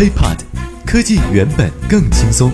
HiPod，科技原本更轻松。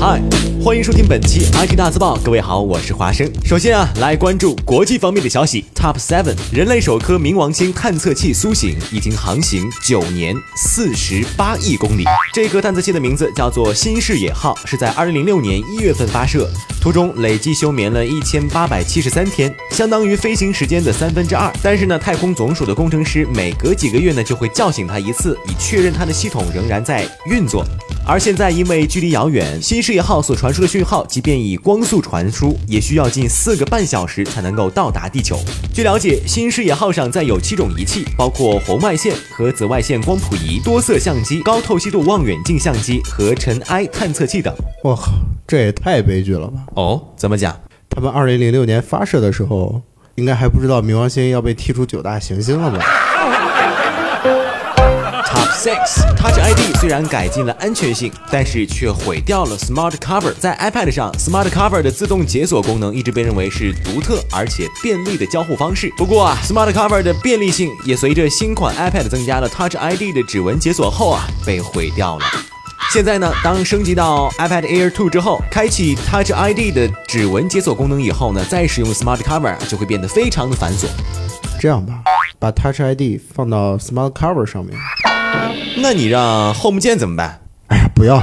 嗨，欢迎收听本期 IT 大字报。各位好，我是华生。首先啊，来关注国际方面的消息。Top Seven，人类首颗冥王星探测器苏醒，已经航行九年四十八亿公里。这颗探测器的名字叫做新视野号，是在二零零六年一月份发射，途中累计休眠了一千八百七十三天，相当于飞行时间的三分之二。但是呢，太空总署的工程师每隔几个月呢就会叫醒它一次，以确认它的系统仍然在运作。而现在因为距离遥远，新视野号所传输的讯号，即便以光速传输，也需要近四个半小时才能够到达地球。据了解，新视野号上载有七种仪器，包括红外线和紫外线光谱仪、多色相机、高透析度望远镜相机和尘埃探测器等。我靠，这也太悲剧了吧！哦，怎么讲？他们二零零六年发射的时候，应该还不知道冥王星要被踢出九大行星了吧？Top six Touch ID 虽然改进了安全性，但是却毁掉了 Smart Cover。在 iPad 上，Smart Cover 的自动解锁功能一直被认为是独特而且便利的交互方式。不过啊，Smart Cover 的便利性也随着新款 iPad 增加了 Touch ID 的指纹解锁后啊，被毁掉了。现在呢，当升级到 iPad Air 2之后，开启 Touch ID 的指纹解锁功能以后呢，再使用 Smart Cover 就会变得非常的繁琐。这样吧，把 Touch ID 放到 Smart Cover 上面。那你让 Home 键怎么办？哎呀，不要。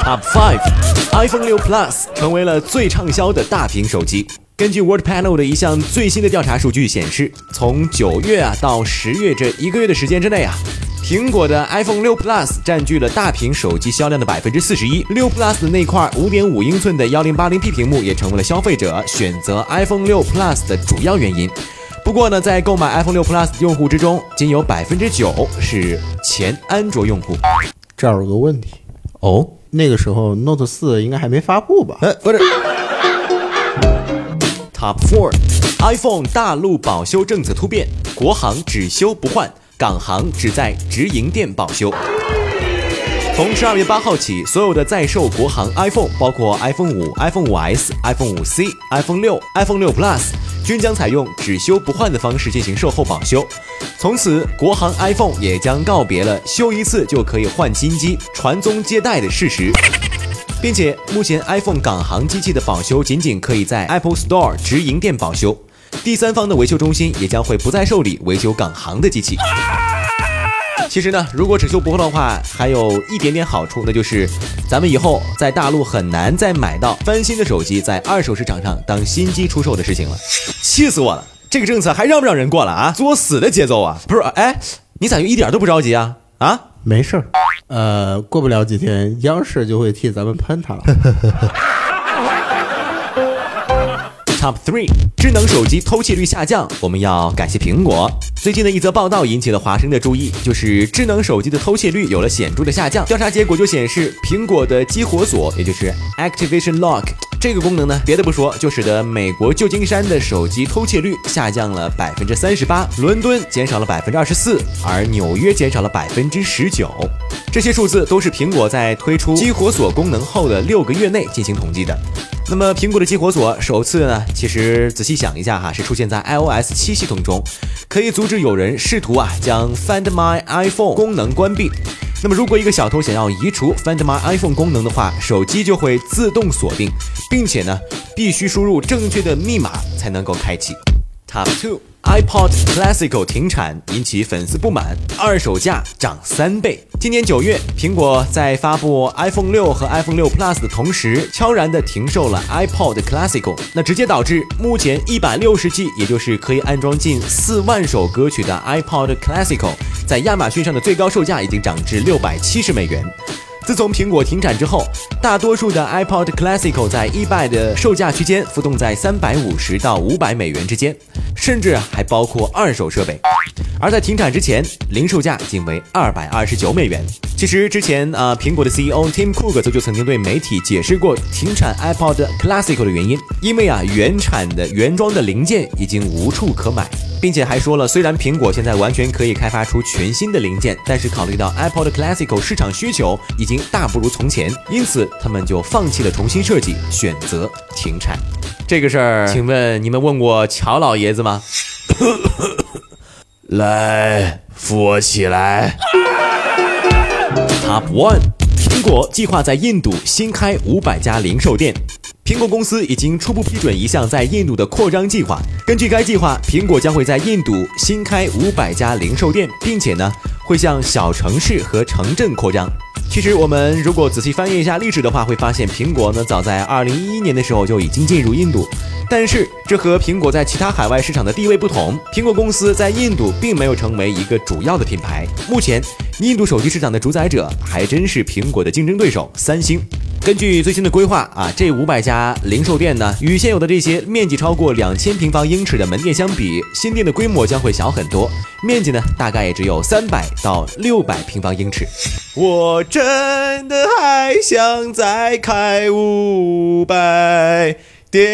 Top Five，iPhone 六 Plus 成为了最畅销的大屏手机。根据 Worldpanel 的一项最新的调查数据显示，从九月啊到十月这一个月的时间之内啊，苹果的 iPhone 六 Plus 占据了大屏手机销量的百分之四十一。六 Plus 的那块五点五英寸的幺零八零 P 屏幕也成为了消费者选择 iPhone 六 Plus 的主要原因。不过呢，在购买 iPhone 六 Plus 的用户之中，仅有百分之九是前安卓用户。这儿有个问题，哦，那个时候 Note 四应该还没发布吧？呃，不是。Top Four，iPhone 大陆保修政策突变，国行只修不换，港行只在直营店保修。从十二月八号起，所有的在售国行 iPhone，包括 iPhone 五、iPhone 五 S、iPhone 五 C、iPhone 六、iPhone 六 Plus，均将采用只修不换的方式进行售后保修。从此，国行 iPhone 也将告别了修一次就可以换新机、传宗接代的事实。并且，目前 iPhone 港行机器的保修仅仅可以在 Apple Store 直营店保修，第三方的维修中心也将会不再受理维修港行的机器。其实呢，如果只修不换的话，还有一点点好处，那就是咱们以后在大陆很难再买到翻新的手机在二手市场上当新机出售的事情了。气死我了！这个政策还让不让人过了啊？作死的节奏啊！不是，哎，你咋就一点都不着急啊？啊？没事儿，呃，过不了几天，央视就会替咱们喷他了。Top three，智能手机偷窃率下降，我们要感谢苹果。最近的一则报道引起了华生的注意，就是智能手机的偷窃率有了显著的下降。调查结果就显示，苹果的激活锁，也就是 Activation Lock 这个功能呢，别的不说，就使得美国旧金山的手机偷窃率下降了百分之三十八，伦敦减少了百分之二十四，而纽约减少了百分之十九。这些数字都是苹果在推出激活锁功能后的六个月内进行统计的。那么，苹果的激活锁首次呢，其实仔细想一下哈，是出现在 iOS 七系统中，可以阻止有人试图啊将 Find My iPhone 功能关闭。那么，如果一个小偷想要移除 Find My iPhone 功能的话，手机就会自动锁定，并且呢，必须输入正确的密码才能够开启。Top two。iPod Classical 停产引起粉丝不满，二手价涨三倍。今年九月，苹果在发布 iPhone 六和 iPhone 六 Plus 的同时，悄然地停售了 iPod Classical，那直接导致目前一百六十 G，也就是可以安装近四万首歌曲的 iPod Classical，在亚马逊上的最高售价已经涨至六百七十美元。自从苹果停产之后，大多数的 iPod Classic 在 eBay 的售价区间浮动在三百五十到五百美元之间，甚至还包括二手设备。而在停产之前，零售价仅为二百二十九美元。其实之前啊、呃，苹果的 CEO Tim Cook 就曾经对媒体解释过停产 iPod Classical 的原因，因为啊原产的原装的零件已经无处可买。并且还说了，虽然苹果现在完全可以开发出全新的零件，但是考虑到 iPod Classical 市场需求已经大不如从前，因此他们就放弃了重新设计，选择停产。这个事儿，请问你们问过乔老爷子吗？来，扶我起来。Top One，苹果计划在印度新开五百家零售店。苹果公司已经初步批准一项在印度的扩张计划。根据该计划，苹果将会在印度新开五百家零售店，并且呢，会向小城市和城镇扩张。其实，我们如果仔细翻阅一下历史的话，会发现苹果呢，早在二零一一年的时候就已经进入印度。但是，这和苹果在其他海外市场的地位不同，苹果公司在印度并没有成为一个主要的品牌。目前，印度手机市场的主宰者还真是苹果的竞争对手三星。根据最新的规划啊，这五百家零售店呢，与现有的这些面积超过两千平方英尺的门店相比，新店的规模将会小很多，面积呢大概也只有三百到六百平方英尺。我真的还想再开五百店。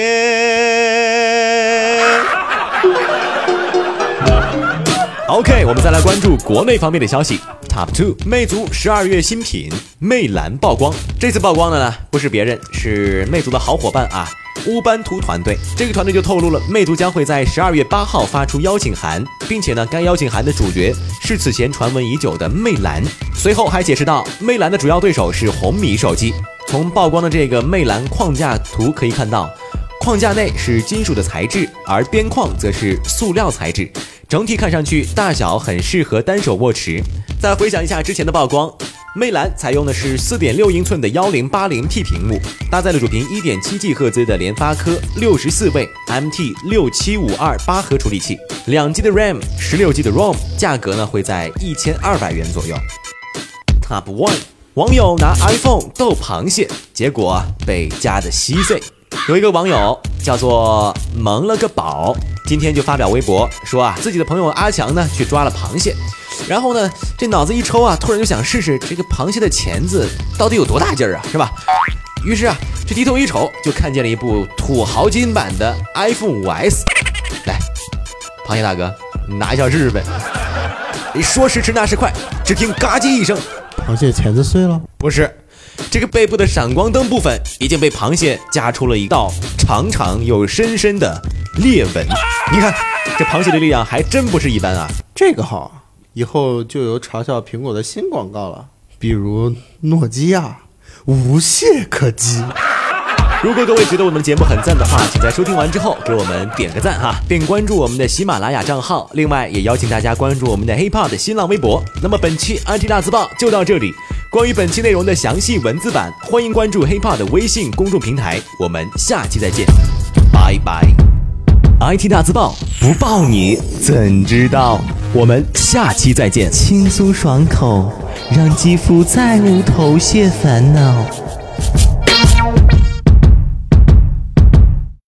OK，我们再来关注国内方面的消息。Top two，魅族十二月新品魅蓝曝光。这次曝光的呢，不是别人，是魅族的好伙伴啊，乌班图团队。这个团队就透露了，魅族将会在十二月八号发出邀请函，并且呢，该邀请函的主角是此前传闻已久的魅蓝。随后还解释到，魅蓝的主要对手是红米手机。从曝光的这个魅蓝框架图可以看到，框架内是金属的材质，而边框则是塑料材质。整体看上去大小很适合单手握持。再回想一下之前的曝光，魅蓝采用的是四点六英寸的幺零八零 P 屏幕，搭载了主频一点七 G 赫兹的联发科六十四位 MT 六七五二八核处理器，两 G 的 RAM，十六 G 的 ROM，价格呢会在一千二百元左右。Top One，网友拿 iPhone 逗螃蟹，结果被夹得稀碎。有一个网友叫做萌了个宝，今天就发表微博说啊，自己的朋友阿强呢去抓了螃蟹，然后呢这脑子一抽啊，突然就想试试这个螃蟹的钳子到底有多大劲儿啊，是吧？于是啊，这低头一瞅，就看见了一部土豪金版的 iPhone 5S。来，螃蟹大哥，拿一下试试呗。你说时迟那时快，只听嘎叽一声，螃蟹钳子碎了？不是。这个背部的闪光灯部分已经被螃蟹夹出了一道长长又深深的裂纹。你看，这螃蟹的力量还真不是一般啊！这个好，以后就有嘲笑苹果的新广告了，比如诺基亚无懈可击。如果各位觉得我们节目很赞的话，请在收听完之后给我们点个赞哈，并关注我们的喜马拉雅账号。另外，也邀请大家关注我们的 HipHop 的新浪微博。那么，本期安吉大字报就到这里。关于本期内容的详细文字版，欢迎关注 HipHop 的微信公众平台。我们下期再见，拜拜。IT 大字报不报你怎知道？我们下期再见。轻松爽口，让肌肤再无头屑烦恼。